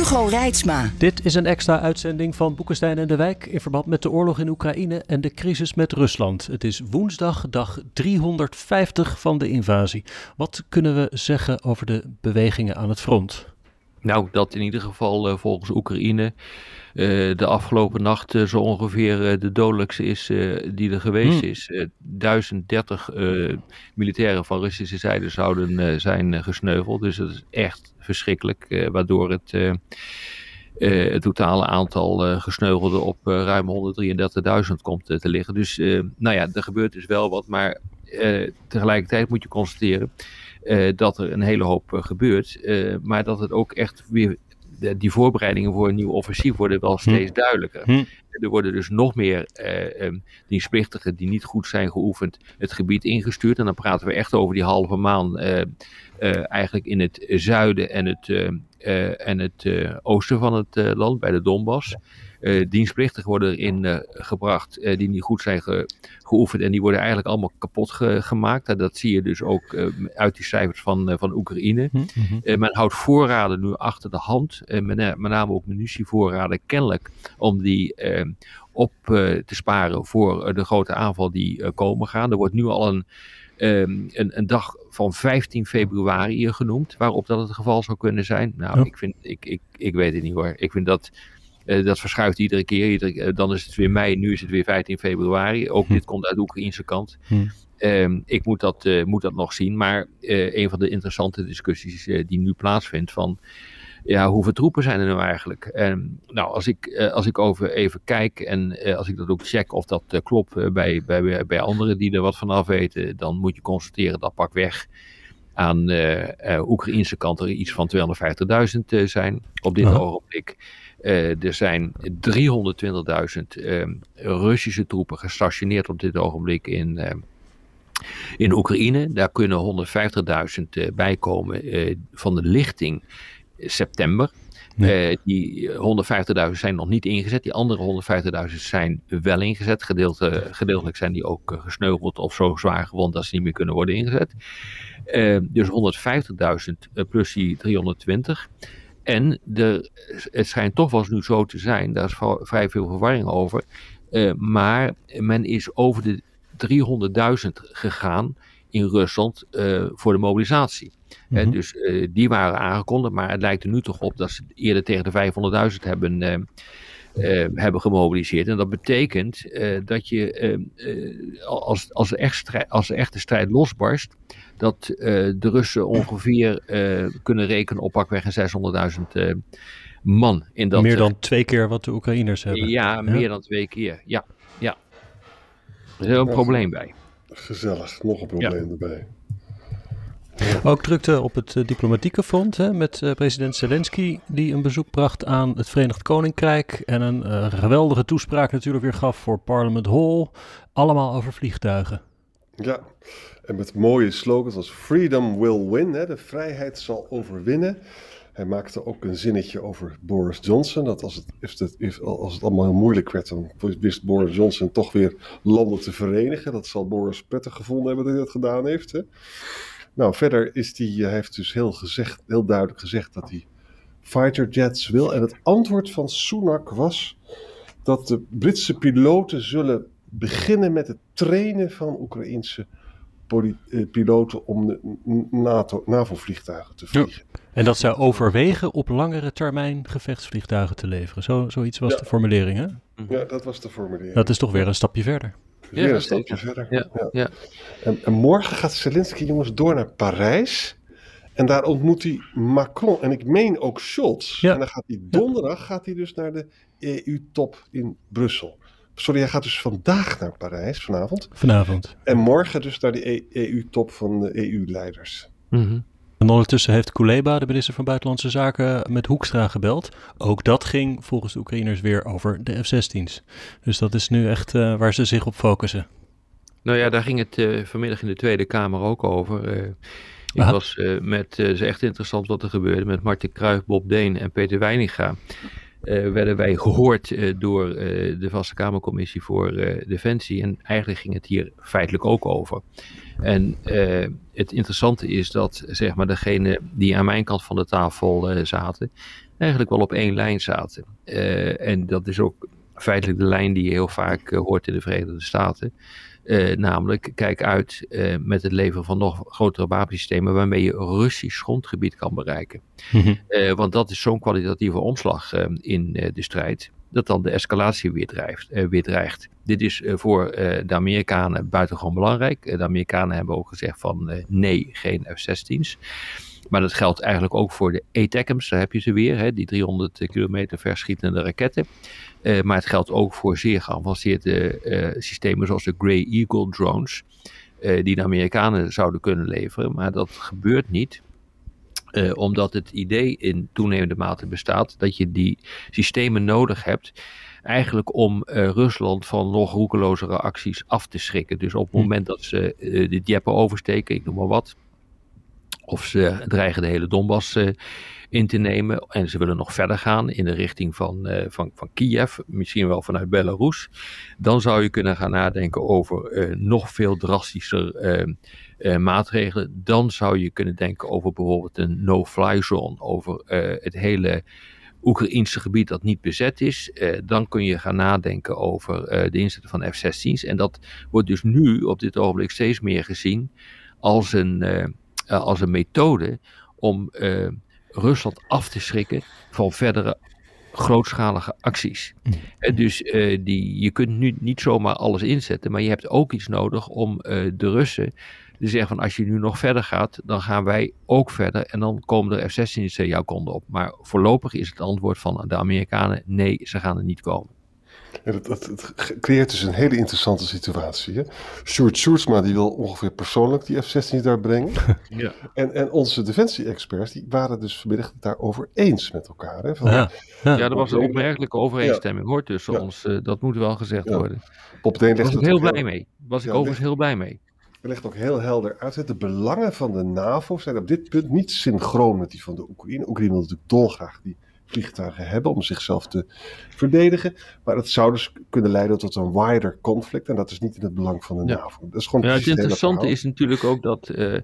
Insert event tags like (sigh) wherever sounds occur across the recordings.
Hugo Reitsma. Dit is een extra uitzending van Boekenstein en de Wijk in verband met de oorlog in Oekraïne en de crisis met Rusland. Het is woensdag, dag 350 van de invasie. Wat kunnen we zeggen over de bewegingen aan het front? Nou, dat in ieder geval uh, volgens Oekraïne uh, de afgelopen nacht uh, zo ongeveer de dodelijkste is die er geweest hmm. is. 1030 militairen van Russische zijde zouden zijn gesneuveld. Dus dat is echt verschrikkelijk, waardoor het... het totale aantal gesneuvelden op ruim 133.000 komt te liggen. Dus nou ja, er gebeurt dus wel wat, maar tegelijkertijd moet je constateren uh, dat er een hele hoop uh, gebeurt. Uh, maar dat het ook echt weer. De, die voorbereidingen voor een nieuw offensief worden wel hm. steeds duidelijker. Hm. Er worden dus nog meer um, dienstplichtigen die niet goed zijn geoefend het gebied ingestuurd. En dan praten we echt over die halve maan eigenlijk in het zuiden en het, en het oosten van het land, bij de Donbass dienstplichtigen worden erin gebracht die niet goed zijn ge geoefend en die worden eigenlijk allemaal kapot ge gemaakt. En dat zie je dus ook uit die cijfers van, van Oekraïne. Mm -hmm. men houdt voorraden nu achter de hand, met, met, name ook munitievoorraden kennelijk, om die op te sparen voor de grote aanval die komen gaan. Er wordt nu al een Um, een, een, dag van 15 februari genoemd, waarop dat het geval zou kunnen zijn. Nou, ja. ik, vind, ik, ik, ik weet het niet hoor. Ik vind dat uh, dat verschuift iedere keer. Iedere, uh, dan is het weer mei, nu is het weer 15 februari. Ook hm. dit komt uit de Oekraïnse kant. Hm. Um, ik moet dat, moet dat nog zien. Maar een van de interessante discussies die nu plaatsvindt van ja, hoeveel troepen zijn er nou eigenlijk? En, nou, als ik, als ik over even kijk en als ik dat ook check of dat klopt bij, bij, bij anderen die er wat van af weten, dan moet je constateren dat pak weg aan de Oekraïnse kant er iets van 250.000 zijn op dit ogenblik. Uh, er zijn 320.000 uh, Russische troepen gestationeerd op dit ogenblik in, uh, in Oekraïne. Daar kunnen 150.000 uh, bij komen van de lichting september. Nee. die 150.000 zijn nog niet ingezet. Die andere 150.000 zijn wel ingezet. Gedeelte, gedeeltelijk zijn die ook gesneuveld of zo zwaar gewond dat ze niet meer kunnen worden ingezet. dus 150.000 plus die 320. En de, het schijnt toch wel eens nu zo te zijn, daar is vrij veel verwarring over. Uh, maar men is over de 300.000 gegaan in Rusland uh, voor de mobilisatie. Mm -hmm. dus uh, die waren aangekondigd, maar het lijkt er nu toch op dat ze eerder tegen de 500.000 hebben, hebben gemobiliseerd. En dat betekent dat je, als, als, er echt strijd, als de strijd losbarst, dat uh, de Russen ongeveer uh, kunnen rekenen op pakweg een 600.000 uh, man. In dat, meer dan twee keer wat de Oekraïners hebben. Ja, ja? meer dan twee keer. Ja, ja. Er is een ja, probleem bij. Gezellig, nog een probleem ja. erbij. Ook drukte op het uh, diplomatieke front hè, met uh, president Zelensky, die een bezoek bracht aan het Verenigd Koninkrijk. En een uh, geweldige toespraak natuurlijk weer gaf voor Parliament Hall. Allemaal over vliegtuigen. Ja, en met mooie slogans als Freedom will win, hè, de vrijheid zal overwinnen. Hij maakte ook een zinnetje over Boris Johnson. Dat als het, het, als het allemaal heel moeilijk werd, dan wist Boris Johnson toch weer landen te verenigen. Dat zal Boris prettig gevonden hebben dat hij dat gedaan heeft. Hè. Nou, verder is die, hij heeft dus heel, gezegd, heel duidelijk gezegd dat hij fighter jets wil. En het antwoord van Sunak was dat de Britse piloten zullen beginnen met het trainen van Oekraïnse piloten om de NATO, NAVO-vliegtuigen te vliegen. Ja. En dat zij overwegen op langere termijn gevechtsvliegtuigen te leveren. Zo, zoiets was ja. de formulering, hè? Ja, dat was de formulering. Dat is toch weer een stapje verder. Weer ja, een stapje verder. Ja, ja. En, en, morgen gaat Zelensky, jongens, door naar Parijs. En daar ontmoet hij Macron en ik meen ook Scholz. En dan gaat hij donderdag gaat hij dus naar de EU-top in Brussel. Sorry, hij gaat dus vandaag naar Parijs, vanavond. Vanavond. En morgen dus naar de EU-top van de EU-leiders. Mm -hmm. En ondertussen heeft Kuleba, de minister van Buitenlandse Zaken, met Hoekstra gebeld. Ook dat ging volgens de Oekraïners weer over de F-16's. Dus dat is nu echt uh, waar ze zich op focussen. Nou ja, daar ging het uh, vanmiddag in de Tweede Kamer ook over. Uh, ik Aha. was met, het is echt interessant wat er gebeurde, met Martin Kruijf, Bob Deen en Peter Weininga. Werden wij gehoord door de Vaste Kamercommissie voor Defensie. En eigenlijk ging het hier feitelijk ook over. En uh, het interessante is dat zeg maar degene die aan mijn kant van de tafel uh, zaten, eigenlijk wel op één lijn zaten. Uh, en dat is ook feitelijk de lijn die je heel vaak hoort in de Verenigde Staten. Namelijk, kijk uit met het leveren van nog grotere wapensystemen waarmee je Russisch grondgebied kan bereiken. Mm want dat is zo'n kwalitatieve omslag in de strijd dat dan de escalatie weer, drijft, weer dreigt. Dit is voor de Amerikanen buitengewoon belangrijk. de Amerikanen hebben ook gezegd van nee, geen F-16's. Maar dat geldt eigenlijk ook voor de ATACMS, daar heb je ze weer, hè, die 300 kilometer verschietende raketten. maar het geldt ook voor zeer geavanceerde systemen zoals de Grey Eagle drones, die de Amerikanen zouden kunnen leveren. Maar dat gebeurt niet. Omdat het idee in toenemende mate bestaat dat je die systemen nodig hebt. Eigenlijk om uh, Rusland van nog roekelozere acties af te schrikken. Dus op het hm. moment dat ze uh, de Dieppe oversteken, ik noem maar wat. Of ze dreigen de hele Donbass in te nemen. En ze willen nog verder gaan in de richting van, van, van Kiev. Misschien wel vanuit Belarus. Dan zou je kunnen gaan nadenken over nog veel drastischer maatregelen. Dan zou je kunnen denken over bijvoorbeeld een no-fly zone, over het hele Oekraïnse gebied dat niet bezet is. Dan kun je gaan nadenken over de inzetten van F-16's. En dat wordt dus nu op dit ogenblik steeds meer gezien als een, als een methode om Rusland af te schrikken van verdere grootschalige acties. Mm. dus uh, die, je kunt nu niet zomaar alles inzetten, maar je hebt ook iets nodig om uh, de Russen die zeggen van als je nu nog verder gaat, dan gaan wij ook verder. En dan komen er F-16's jouw konden op. Maar voorlopig is het antwoord van de Amerikanen nee, ze gaan er niet komen. Ja, dat, dat, het creëert dus een hele interessante situatie. Hè? Stuart Sjoerdsma die wil ongeveer persoonlijk die F-16 daar brengen. (laughs) ja. en, en onze defensie-experts die waren dus vanmiddag daarover eens met elkaar. Hè? Van, ja. Ja. ja, er was een opmerkelijke overeenstemming hoor tussen ons. Uh, dat moet wel gezegd worden. Bob Deen was ik heel blij mee. Was ik overigens heel blij mee. Hij legt ook heel helder uit. De belangen van de NAVO zijn op dit punt niet synchroon met die van de Oekraïne. Oekraïne wil natuurlijk dolgraag die vliegtuigen hebben om zichzelf te verdedigen. Maar het zou dus kunnen leiden tot een wider conflict. En dat is niet in het belang van de NAVO. Dat is gewoon ja, het interessante is natuurlijk ook dat. Uh,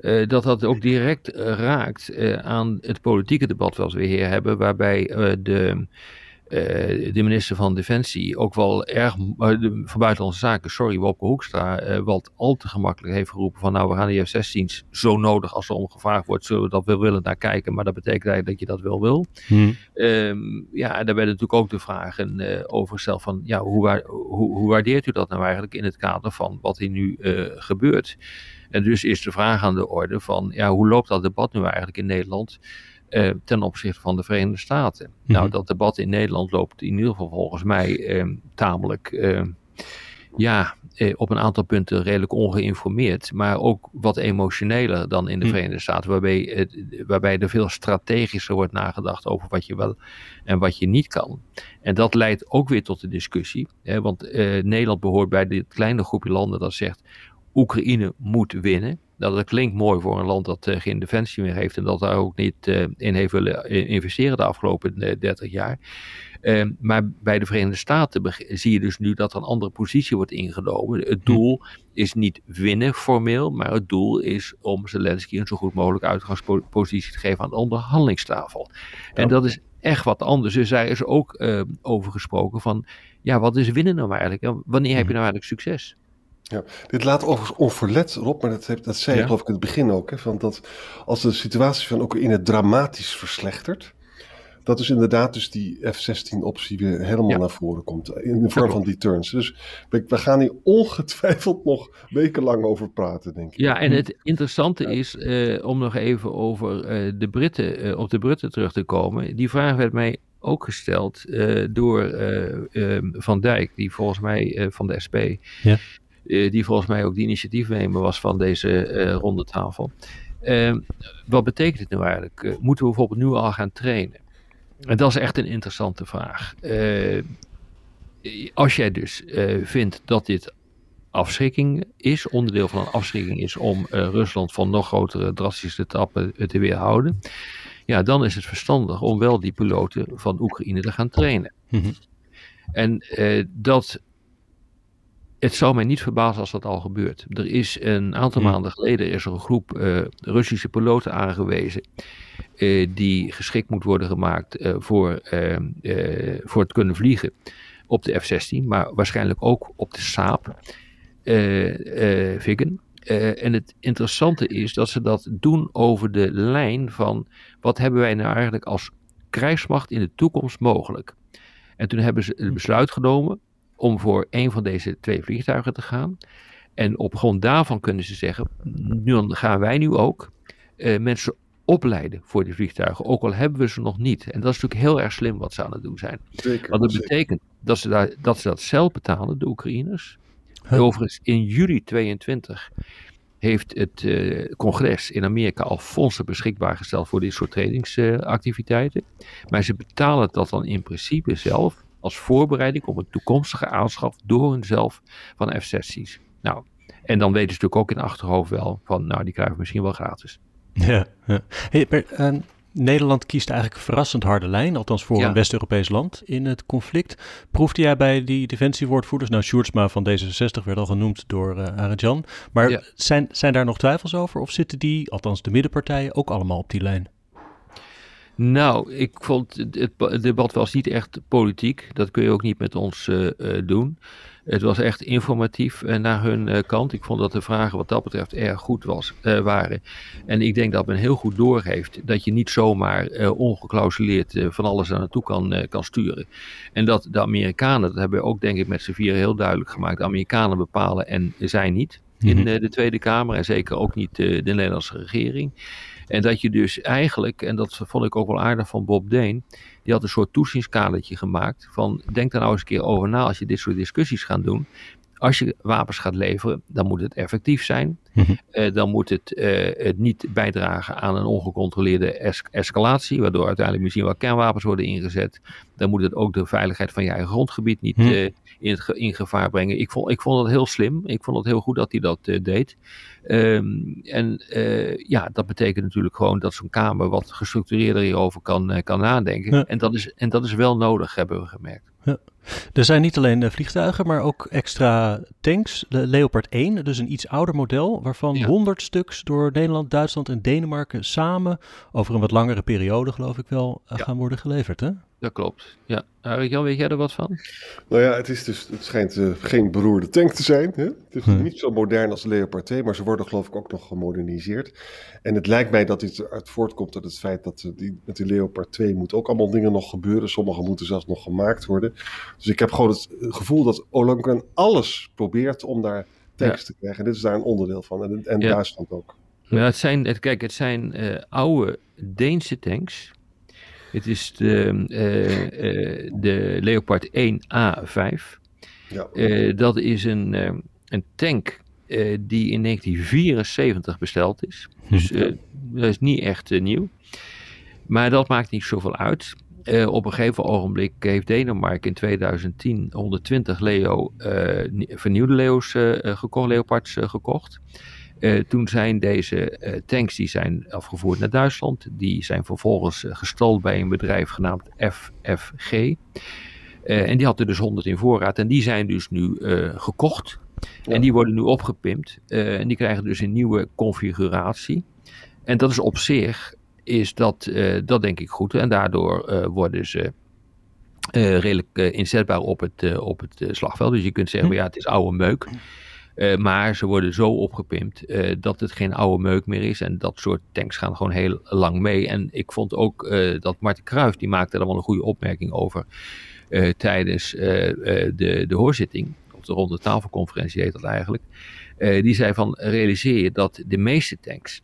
uh, dat dat ook direct uh, raakt aan het politieke debat wat we hier hebben, waarbij de de minister van Defensie ook wel erg, uh, van Buitenlandse Zaken, sorry, Wopke Hoekstra, uh, wat al te gemakkelijk heeft geroepen van nou, we gaan die F-16's zo nodig als er om gevraagd wordt, zullen we dat wel willen naar kijken, maar dat betekent eigenlijk dat je dat wel wil. Hmm. Um, ja, en daar werden natuurlijk ook de vragen over gesteld van, ja, hoe, hoe, hoe, waardeert u dat nou eigenlijk in het kader van wat hier nu gebeurt? En dus is de vraag aan de orde van, ja, hoe loopt dat debat nu eigenlijk in Nederland? Uh, ten opzichte van de Verenigde Staten. Mhm. Nou, dat debat in Nederland loopt in ieder geval volgens mij uh, tamelijk, uh, ja, op een aantal punten redelijk ongeïnformeerd, maar ook wat emotioneler dan in de mhm. Verenigde Staten, waarbij, het, waarbij er veel strategischer wordt nagedacht over wat je wel en wat je niet kan. En dat leidt ook weer tot de discussie, hè, want Nederland behoort bij dit kleine groepje landen dat zegt, Oekraïne moet winnen. Nou, dat klinkt mooi voor een land dat uh, geen defensie meer heeft en dat daar ook niet uh, in heeft willen investeren de afgelopen uh, eh, 30 jaar. Ehm, maar bij de Verenigde Staten zie je dus nu dat er een andere positie wordt ingenomen. Het hm. doel is niet winnen formeel, maar het doel is om Zelensky een zo goed mogelijk uitgangspositie te geven aan de onderhandelingstafel. En dat is echt wat anders. Dus daar is ook ehm, over gesproken van, ja, wat is winnen nou eigenlijk? Wanneer heb je hm. nou eigenlijk succes? Ja, dit laat overigens onverlet, Rob, maar dat, heb, dat zei je geloof ik in het begin ook. Hè, van dat als de situatie van Oekraïne dramatisch verslechtert, dat is inderdaad dus die F-16-optie weer helemaal naar voren komt. In de vorm van die turns. Dus we, we, gaan hier ongetwijfeld (laughs) nog wekenlang over praten, denk ik. Ja, en het interessante is, uh, om nog even over uh, de Britten, uh, op de Britten terug te komen. Die vraag werd mij ook gesteld door Van Dijk, die volgens mij van de SP. Ja. Eh, die volgens mij ook de initiatiefnemer was van deze uh, ronde tafel. Ehm, wat betekent het nou eigenlijk? Uh, moeten we bijvoorbeeld nu al gaan trainen? En dat is echt een interessante vraag. Als jij dus vindt dat dit afschrikking is, onderdeel van een afschrikking is om Rusland van nog grotere drastische tappen te weerhouden, ja, dan is het verstandig om wel die piloten van Oekraïne te gaan trainen. Mm -hmm. En dat het zou mij niet verbazen als dat al gebeurt. Er is een aantal hmm. maanden geleden is er een groep uh, Russische piloten aangewezen. Uh, die geschikt moet worden gemaakt uh, voor, voor het kunnen vliegen op de F-16. Maar waarschijnlijk ook op de Saab Viggen. en het interessante is dat ze dat doen over de lijn van wat hebben wij nou eigenlijk als krijgsmacht in de toekomst mogelijk. En toen hebben ze het besluit genomen om voor een van deze twee vliegtuigen te gaan. En op grond daarvan kunnen ze zeggen, nu gaan wij nu ook uh, mensen opleiden voor die vliegtuigen, ook al hebben we ze nog niet. En dat is natuurlijk heel erg slim wat ze aan het doen zijn. Zeker, Want dat betekent dat ze, daar, dat ze dat zelf betalen, de Oekraïners. Huh? Overigens, in juli 22 heeft het uh, congres in Amerika al fondsen beschikbaar gesteld voor dit soort trainingsactiviteiten. Uh, maar ze betalen dat dan in principe zelf als voorbereiding op een toekomstige aanschaf door hunzelf van F-16's. Nou, en dan weten ze natuurlijk ook in het achterhoofd wel van, nou, die krijgen we misschien wel gratis. Ja, ja. Hey, maar, uh, Nederland kiest eigenlijk verrassend harde lijn, althans voor ja. een West-Europees land in het conflict. Proefde jij bij die defensiewoordvoerders, nou Sjoerdsma van D66 werd al genoemd door uh, Arend Jan, maar ja. zijn, zijn daar nog twijfels over of zitten die, althans de middenpartijen, ook allemaal op die lijn? Nou, ik vond het, het, debat was niet echt politiek. Dat kun je ook niet met ons uh, uh, doen. Het was echt informatief uh, naar hun kant. Ik vond dat de vragen wat dat betreft erg goed was, waren. En ik denk dat men heel goed doorgeeft dat je niet zomaar ongeklausuleerd van alles naar naartoe kan, kan sturen. En dat de Amerikanen, dat hebben we ook denk ik met z'n vieren heel duidelijk gemaakt, de Amerikanen bepalen en zij niet in -hmm. de Tweede Kamer en zeker ook niet de Nederlandse regering. En dat je dus eigenlijk, en dat vond ik ook wel aardig van Bob Deen, die had een soort toezichtskadertje gemaakt van denk daar nou eens een keer over na als je dit soort discussies gaat doen. Als je wapens gaat leveren, dan moet het effectief zijn. Mm-hmm. Uh, dan moet het, uh, het, niet bijdragen aan een ongecontroleerde es escalatie, waardoor uiteindelijk misschien wel kernwapens worden ingezet. Dan moet het ook de veiligheid van je eigen grondgebied niet mm-hmm. uh, in, het, in, gevaar brengen. Ik vond, ik vond het heel slim. Ik vond het heel goed dat hij dat deed. Um, en ja, dat betekent natuurlijk gewoon dat zo'n Kamer wat gestructureerder hierover kan, kan nadenken. Ja. En, dat is, en dat is wel nodig, hebben we gemerkt. Ja. Er zijn niet alleen vliegtuigen, maar ook extra tanks. De Leopard 1, dus een iets ouder model, waarvan ja. 100 stuks door Nederland, Duitsland en Denemarken samen over een wat langere periode, geloof ik wel, ja. gaan worden geleverd. Hè? Dat klopt. Ja. Arik Jan, weet jij er wat van? Nou ja, het, is dus, het schijnt uh, geen beroerde tank te zijn. Hè? Het is hm. niet zo modern als de Leopard 2, maar ze worden geloof ik ook nog gemoderniseerd. En het lijkt mij dat dit eruit voortkomt uit het feit dat die, met die Leopard 2 moet ook allemaal dingen nog gebeuren. Sommige moeten zelfs nog gemaakt worden. Dus ik heb gewoon het gevoel dat Olankan alles probeert om daar tanks ja. te krijgen. En dit is daar een onderdeel van. En, en ja. Duitsland ook. Ja, het zijn, het, kijk, het zijn uh, oude Deense tanks het is de, uh, uh, de Leopard 1A5. Ja. Uh, dat is een, een tank die in 1974 besteld is. Dus dat is niet echt nieuw. Maar dat maakt niet zoveel uit. op een gegeven ogenblik heeft Denemarken in 2010 120 Leo, vernieuwde Leo's gekocht, Leopards gekocht. Uh, toen zijn deze uh, tanks die zijn afgevoerd naar Duitsland. Die zijn vervolgens uh, gestald bij een bedrijf genaamd FFG. en die hadden dus 100 in voorraad. En die zijn dus nu gekocht. Ja. En die worden nu opgepimpt. en die krijgen dus een nieuwe configuratie. En dat is op zich, is dat, dat denk ik goed. En daardoor worden ze redelijk inzetbaar op het, op het slagveld. Dus je kunt zeggen, hm. ja, het is oude meuk. Uh, maar ze worden zo opgepimpt uh, dat het geen oude meuk meer is. En dat soort tanks gaan gewoon heel lang mee. En ik vond ook uh, dat Martin Kruijf, die maakte daar wel een goede opmerking over tijdens de, de hoorzitting. Of de ronde tafelconferentie heet dat eigenlijk. die zei van realiseer je dat de meeste tanks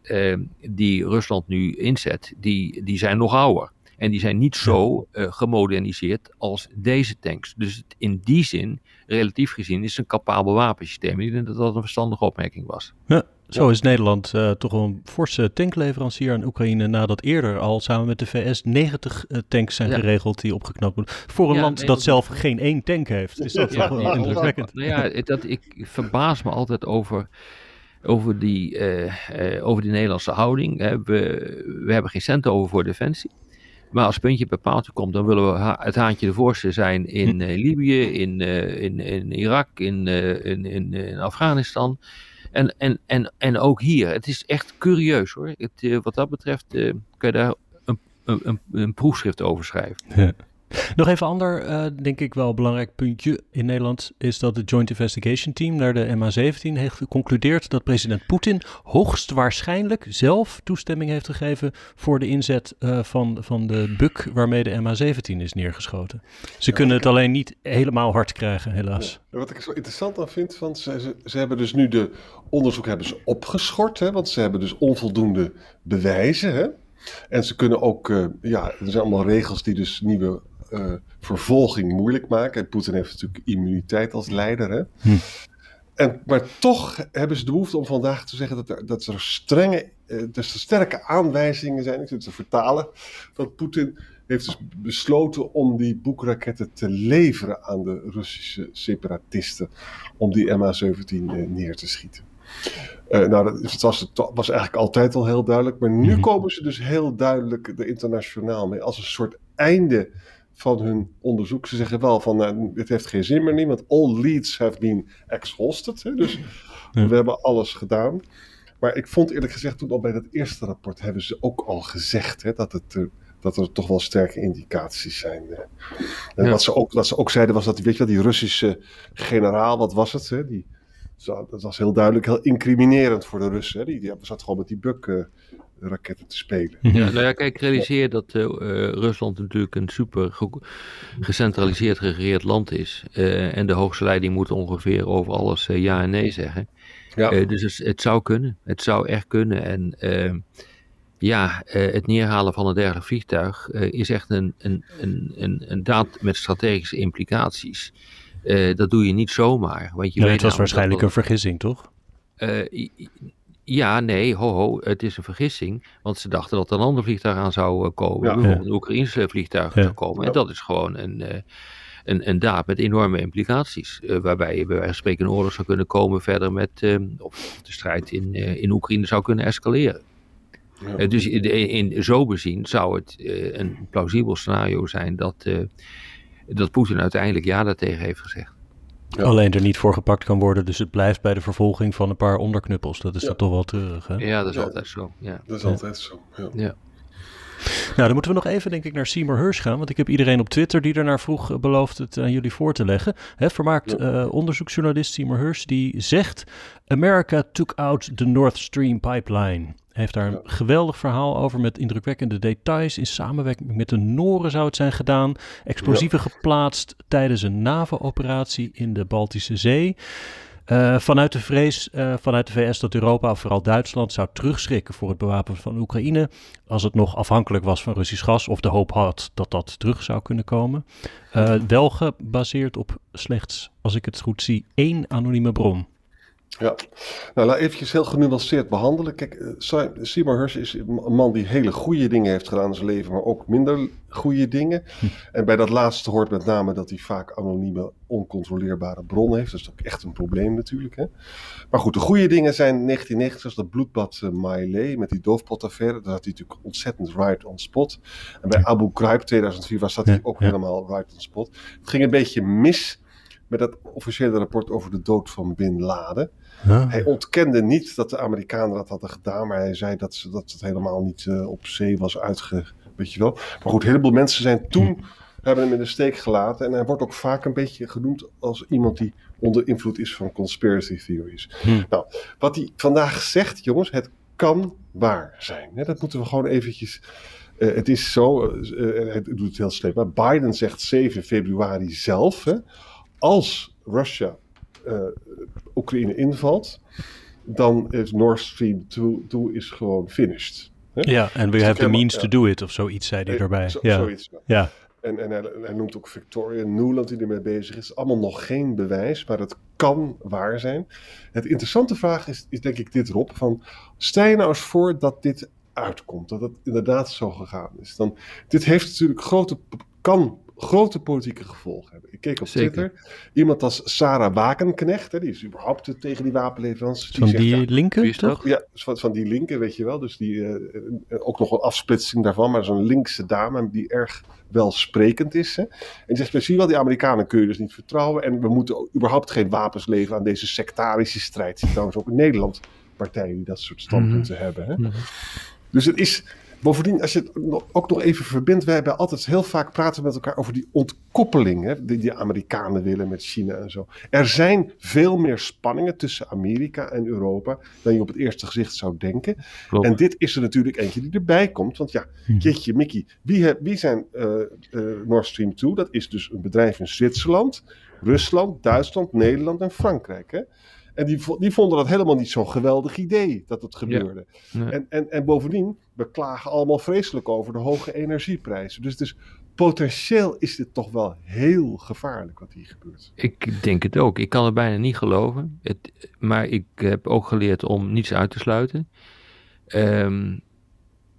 die Rusland nu inzet, die, die zijn nog ouder. En die zijn niet zo uh, gemoderniseerd als deze tanks. Dus in die zin, relatief gezien, is het een capabel wapensysteem. Ik denk dat dat een verstandige opmerking was. Ja, Zo is Nederland uh, toch een forse tankleverancier aan Oekraïne nadat eerder al samen met de VS 90 uh, tanks zijn ja. geregeld die opgeknapt moeten. Voor een ja, land nee, dat zelf geen één tank heeft, is dat toch wel indrukwekkend. Nou ja, dat, ik verbaas me altijd over, over, die, uh, over die Nederlandse houding. We, we hebben geen cent over voor defensie. Maar als puntje bij paaltje komt, dan willen we het haantje de voorste zijn in uh, Libië, in, uh, in, in Irak, in, uh, in, in, in, Afghanistan. En, en, en, en ook hier. Het is echt curieus hoor. Het, wat dat betreft kun je daar een, een, een proefschrift over schrijven. Ja. Nog even ander, uh, denk ik wel belangrijk puntje in Nederland, is dat het Joint Investigation Team naar de MH17 heeft geconcludeerd dat president Poetin hoogstwaarschijnlijk zelf toestemming heeft gegeven voor de inzet uh, van, van de buk waarmee de MH17 is neergeschoten. Ze kunnen het alleen niet helemaal hard krijgen, helaas. Wat ik zo interessant aan vind, want ze, ze, hebben dus nu de onderzoek hebben ze opgeschort, hè, want ze hebben dus onvoldoende bewijzen. Hè. En ze kunnen ook, uh, ja, er zijn allemaal regels die dus nieuwe uh, vervolging moeilijk maken. En Poetin heeft natuurlijk immuniteit als leider. Hè? Hm. En, maar toch hebben ze de behoefte om vandaag te zeggen dat er, dat er strenge, uh, dus er sterke aanwijzingen zijn, ik zit te vertalen, dat Poetin heeft dus besloten om die boekraketten te leveren aan de Russische separatisten, om die MH17 uh, neer te schieten. Uh, nou, dat, was, het was eigenlijk altijd al heel duidelijk, maar nu hm. komen ze dus heel duidelijk er internationaal mee als een soort einde van hun onderzoek. Ze zeggen wel van, uh, dit heeft geen zin meer niet, want all leads have been exhausted. Hè? Dus ja. we hebben alles gedaan. Maar ik vond eerlijk gezegd, toen al bij dat eerste rapport hebben ze ook al gezegd hè, dat, het, uh, dat er toch wel sterke indicaties zijn. En ja. wat, ze ook, wat ze ook zeiden was dat, weet je wel, die Russische generaal, wat was het? Hè? Die, dat was heel duidelijk heel incriminerend voor de Russen. Hè? Die, die zat gewoon met die buk raketten te spelen. Ja, nou ja, kijk, realiseer dat uh, Rusland natuurlijk een super ge gecentraliseerd geregeerd land is. Uh, en de hoogste leiding moet ongeveer over alles uh, ja en nee zeggen. Ja. dus het, het, zou kunnen. Het zou echt kunnen. En ja, het neerhalen van een dergelijk vliegtuig is echt een, een, een, een, een daad met strategische implicaties. dat doe je niet zomaar. Want je nee, weet het was waarschijnlijk een vergissing, toch? Ja, nee, ho, ho, het is een vergissing. Want ze dachten dat er een ander vliegtuig aan zou komen. Ja. Bijvoorbeeld een Oekraïnse vliegtuig ja. zou komen. En dat is gewoon een, uh, een, een daad met enorme implicaties. Uh, waarbij je bij wijze van spreken een oorlog zou kunnen komen verder met... Of de strijd in, in Oekraïne zou kunnen escaleren. Ja. dus in, in, zo bezien zou het een plausibel scenario zijn dat, dat Poetin uiteindelijk ja daartegen heeft gezegd. Ja. Alleen er niet voor gepakt kan worden, dus het blijft bij de vervolging van een paar onderknuppels. Dat is ja. toch wel treurig, hè? Ja, dat is altijd zo. Ja. Dat is altijd zo, ja. Nou, dan moeten we nog even, denk ik, naar Seymour Hirsch gaan. Want ik heb iedereen op Twitter die ernaar vroeg beloofd het aan jullie voor te leggen. Hè, vermaakt ja. uh, onderzoeksjournalist Seymour Hirsch, die zegt... America took out the Nord Stream pipeline. Heeft daar een geweldig verhaal over met indrukwekkende details. In samenwerking met de Noren zou het zijn gedaan. Explosieven ja. geplaatst tijdens een NAVO-operatie in de Baltische Zee. Uh, vanuit de vrees uh, vanuit de VS dat Europa, vooral Duitsland, zou terugschrikken voor het bewapenen van Oekraïne. Als het nog afhankelijk was van Russisch gas, of de hoop had dat dat terug zou kunnen komen. Wel gebaseerd op slechts, als ik het goed zie, één anonieme bron. Ja, nou laat eventjes heel genuanceerd behandelen. Kijk, Seymour Hersh is een man die hele goede dingen heeft gedaan in zijn leven, maar ook minder goede dingen. Hm. En bij dat laatste hoort met name dat hij vaak anonieme, oncontroleerbare bronnen heeft. Dat is ook echt een probleem natuurlijk. Hè? Maar goed, de goede dingen zijn 1990, zoals dat bloedbad uh, met die doofpotaffaire. Daar zat hij natuurlijk ontzettend right on spot. En bij Abu Ghraib 2004 was dat hij ook ja. helemaal right on spot. Het ging een beetje mis met dat officiële rapport over de dood van Bin Laden. Huh? Hij ontkende niet dat de Amerikanen dat hadden gedaan, maar hij zei dat, ze, dat het helemaal niet uh, op zee was uitge... Weet je wel. Maar goed, een heleboel mensen zijn toen, hm. hebben hem in de steek gelaten. En hij wordt ook vaak een beetje genoemd als iemand die onder invloed is van conspiracy theories. Hm. Nou, wat hij vandaag zegt, jongens, het kan waar zijn. Dat moeten we gewoon eventjes... Uh, het is zo, uh, hij doet het heel slecht. Maar Biden zegt 7 februari zelf... Hè, als Russia Oekraïne invalt, dan is Nord Stream 2 is gewoon finished. Hè? Ja, en we dus have the means ja. to do it, of zoiets zei hij erbij. Zo, ja. Zoiets, ja. En, en hij, hij, noemt ook Victoria Nuland die ermee bezig is. Allemaal nog geen bewijs, maar het kan waar zijn. Het interessante vraag is, is denk ik dit, Rob. Van, stel je nou eens voor dat dit uitkomt. Dat het inderdaad zo gegaan is. Dan, dit heeft natuurlijk grote, kan grote politieke gevolgen hebben. Ik keek op Twitter. Iemand als Sarah Wakenknecht, hè, die is überhaupt tegen die wapenleveranties. Van die, die linker, toch? Ja, van, van die linker, weet je wel. Dus die, uh, ook nog een afsplitsing daarvan, maar zo'n linkse dame die erg welsprekend is. Hè. En die zegt, zie wel, die Amerikanen kun je dus niet vertrouwen. En we moeten überhaupt geen wapens leveren aan deze sectarische strijd. Trouwens ook in Nederland partijen die dat soort standpunten mm -hmm. hebben. Hè. Mm -hmm. Dus het is, Bovendien, als je het ook nog even verbindt, wij hebben altijd heel vaak praten met elkaar over die ontkoppeling hè, die de Amerikanen willen met China en zo. Er zijn veel meer spanningen tussen Amerika en Europa dan je op het eerste gezicht zou denken. Klopt. En dit is er natuurlijk eentje die erbij komt, want ja, jeetje Mickey, wie, wie zijn uh, uh, Nord Stream 2? Dat is dus een bedrijf in Zwitserland, Rusland, Duitsland, Nederland en Frankrijk. Hè? En die, die vonden dat helemaal niet zo'n geweldig idee dat het gebeurde. Ja, nee. en, en, en bovendien, we klagen allemaal vreselijk over de hoge energieprijzen. Dus, dus potentieel is dit toch wel heel gevaarlijk wat hier gebeurt. Ik denk het ook. Ik kan het bijna niet geloven. Het, maar ik heb ook geleerd om niets uit te sluiten. Um,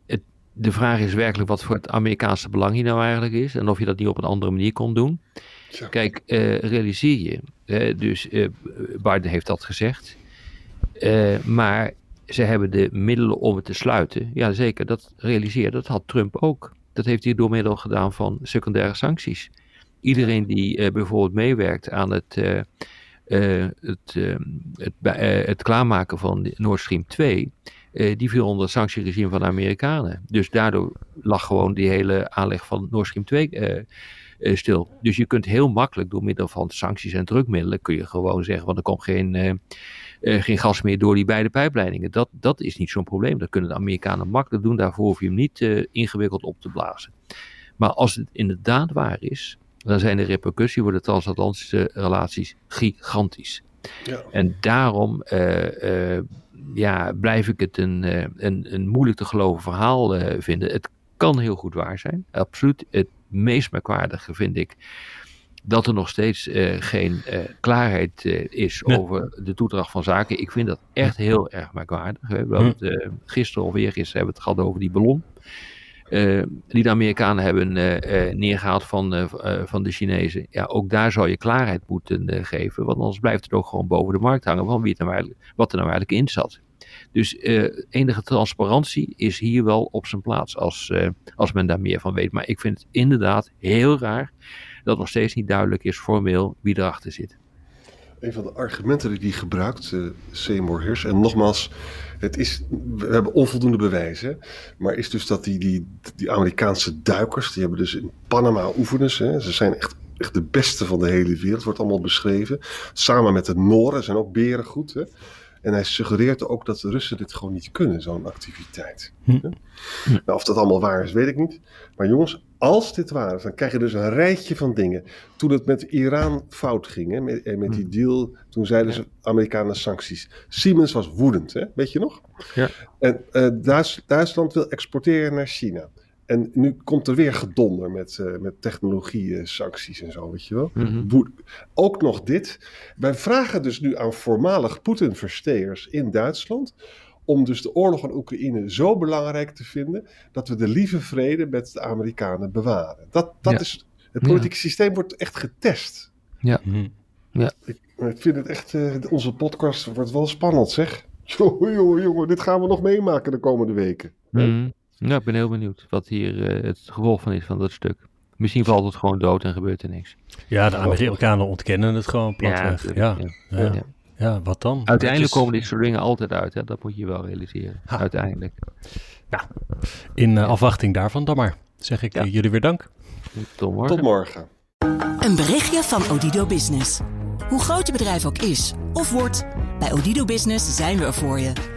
het, de vraag is werkelijk wat voor het Amerikaanse belang hier nou eigenlijk is. En of je dat niet op een andere manier kon doen. Kijk, uh, realiseer je. Dus uh, Biden heeft dat gezegd. maar ze hebben de middelen om het te sluiten. Ja, zeker. Dat realiseer Dat had Trump ook. Dat heeft hij door middel gedaan van secundaire sancties. Iedereen die bijvoorbeeld meewerkt aan het, het, het, het, klaarmaken van Nord Stream 2 die viel onder het sanctieregime van de Amerikanen. Dus daardoor lag gewoon die hele aanleg van Nord Stream 2 uh, uh, stil. Dus je kunt heel makkelijk door middel van sancties en drukmiddelen kun je gewoon zeggen, want er komt geen, uh, uh, geen gas meer door die beide pijpleidingen. Dat, dat is niet zo'n probleem. Dat kunnen de Amerikanen makkelijk doen. Daarvoor hoef je hem niet ingewikkeld op te blazen. Maar als het inderdaad waar is, dan zijn de repercussies voor de transatlantische relaties gigantisch. Ja. En daarom ja, blijf ik het een, een, een moeilijk te geloven verhaal vinden. Het kan heel goed waar zijn. Absoluut. Het meest merkwaardige vind ik dat er nog steeds uh, geen uh, klaarheid uh, is nee. over de toedracht van zaken. Ik vind dat echt heel erg merkwaardig. We hebben het, gisteren of eergisteren hebben we het gehad over die ballon. die de Amerikanen hebben neergehaald van, van de Chinezen. Ja, ook daar zou je klaarheid moeten geven. Want anders blijft het ook gewoon boven de markt hangen van wie het nou wat er nou eigenlijk in zat. Dus uh, enige transparantie is hier wel op zijn plaats als, uh, als men daar meer van weet. Maar ik vind het inderdaad heel raar dat nog steeds niet duidelijk is formeel wie erachter zit. Een van de argumenten die hij gebruikt, uh, Seymour Hirsch, en nogmaals, het is, we hebben onvoldoende bewijzen, maar is dus dat die, die, die Amerikaanse duikers, die hebben dus in Panama oefenen ze, ze zijn echt echt de beste van de hele wereld, wordt allemaal beschreven. Samen met de Noren zijn ook beren goed. Hè? En hij suggereert ook dat de Russen dit gewoon niet kunnen, zo'n activiteit. Hm. Nou, of dat allemaal waar is, weet ik niet. Maar jongens, als dit waar is, dan krijg je dus een rijtje van dingen. Toen het met Iran fout ging, hè, met, met die deal, toen zeiden ze Amerikanen sancties. Siemens was woedend, hè? weet je nog? Ja. En uh, Duits, Duitsland wil exporteren naar China. En nu komt er weer gedonder met, uh, met technologie-sancties en zo, weet je wel. Mm -hmm. Ook nog dit. Wij vragen dus nu aan voormalig Poetin-versteers in Duitsland. om dus de oorlog in Oekraïne zo belangrijk te vinden. dat we de lieve vrede met de Amerikanen bewaren. Dat, dat ja. is. Het politieke ja. systeem wordt echt getest. Ja. -hmm. ja. Ik, ik, vind het echt. Uh, onze podcast wordt wel spannend, zeg. (laughs) Jongen, jongen, jongen, dit gaan we nog meemaken de komende weken. Mm Ja, ik ben heel benieuwd wat hier uh, het gevolg van is van dat stuk. Misschien valt het gewoon dood en gebeurt er niks. Ja, de Amerikanen ontkennen het gewoon platweg. Ja, ja, ja, ja. ja, wat dan? Uiteindelijk is... komen dit soort dingen altijd uit. Hè? Dat moet je wel realiseren. Ha. Uiteindelijk. Nou, in uh, afwachting daarvan dan maar. Zeg ik jullie weer dank. Tot morgen. Tot morgen. Een berichtje van Odido Business. Hoe groot je bedrijf ook is of wordt, bij Odido Business zijn we er voor je.